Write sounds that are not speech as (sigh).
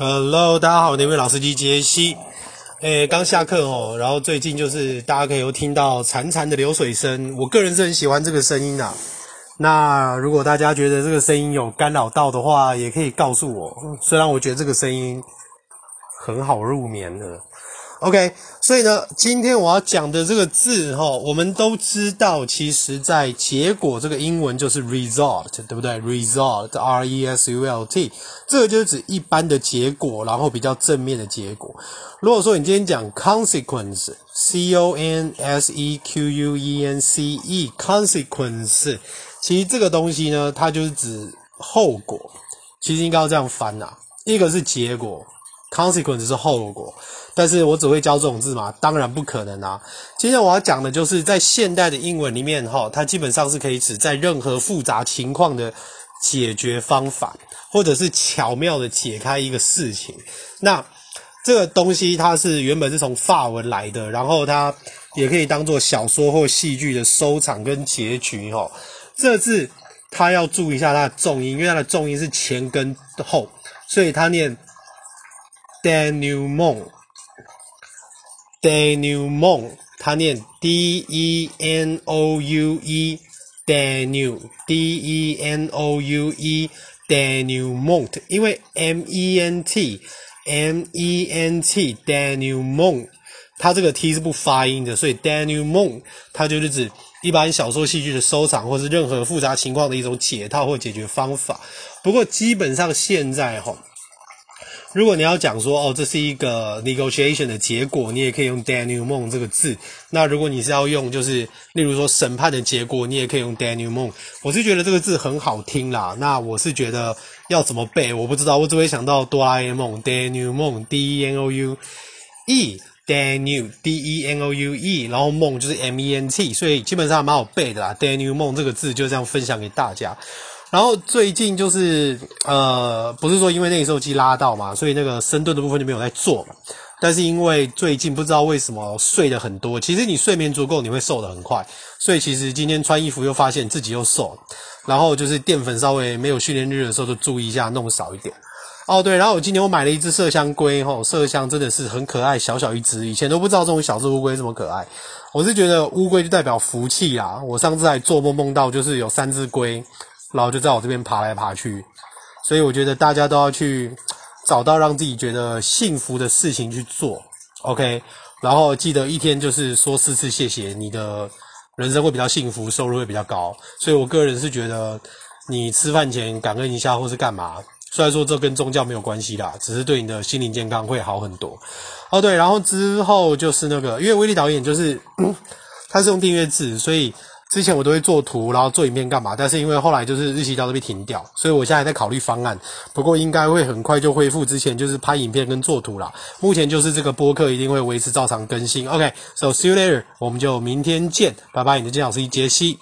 Hello，大家好，我是那位老司机杰西。诶，刚下课哦，然后最近就是大家可以有听到潺潺的流水声，我个人是很喜欢这个声音啊。那如果大家觉得这个声音有干扰到的话，也可以告诉我。虽然我觉得这个声音很好入眠的。OK，所以呢，今天我要讲的这个字哈，我们都知道，其实在结果这个英文就是 result，对不对？result，R E S U L T，这个就是指一般的结果，然后比较正面的结果。如果说你今天讲 consequence，C O N S E Q U E N C E，consequence，其实这个东西呢，它就是指后果。其实应该要这样翻呐，一个是结果。Consequence 是后果，但是我只会教这种字嘛，当然不可能啊。今天我要讲的就是在现代的英文里面，哈，它基本上是可以指在任何复杂情况的解决方法，或者是巧妙的解开一个事情。那这个东西它是原本是从法文来的，然后它也可以当做小说或戏剧的收场跟结局，哈。这个字它要注意一下它的重音，因为它的重音是前跟后，所以它念。denouement，denouement，他念 d e n o u e，denou，d e n o u e，denouement，因为 m e n t，m e n t，denouement，它这个 t 是不发音的，所以 denouement，它就是指一般小说戏剧的收场，或是任何复杂情况的一种解套或解决方法。不过基本上现在齁。如果你要讲说哦，这是一个 negotiation 的结果，你也可以用 denouement 这个字。那如果你是要用，就是例如说审判的结果，你也可以用 denouement。我是觉得这个字很好听啦。那我是觉得要怎么背，我不知道，我只会想到哆啦 A 梦 denouement，D E N O U E，denou，D E N O U E，然后梦就是 M E N T，所以基本上蛮好背的啦。denouement 这个字就这样分享给大家。(laughs) 然后最近就是呃，不是说因为内收肌拉到嘛，所以那个深蹲的部分就没有在做嘛。但是因为最近不知道为什么睡得很多，其实你睡眠足够，你会瘦得很快。所以其实今天穿衣服又发现自己又瘦。然后就是淀粉稍微没有训练日的时候就注意一下，弄少一点。哦对，然后我今天我买了一只麝香龟，吼，麝香真的是很可爱，小小一只，以前都不知道这种小只乌龟这么可爱。我是觉得乌龟就代表福气啊，我上次还做梦梦到就是有三只龟。然后就在我这边爬来爬去，所以我觉得大家都要去找到让自己觉得幸福的事情去做，OK。然后记得一天就是说四次谢谢，你的人生会比较幸福，收入会比较高。所以我个人是觉得，你吃饭前感恩一下或是干嘛，虽然说这跟宗教没有关系啦，只是对你的心灵健康会好很多。哦对，然后之后就是那个，因为威力导演就是 (clears throat) 他是用订阅制，所以。之前我都会做图，然后做影片干嘛？但是因为后来就是日期到都被停掉，所以我现在还在考虑方案。不过应该会很快就恢复之前就是拍影片跟做图啦。目前就是这个播客一定会维持照常更新。OK，so see you later，我们就明天见，拜拜。你的健老师杰西。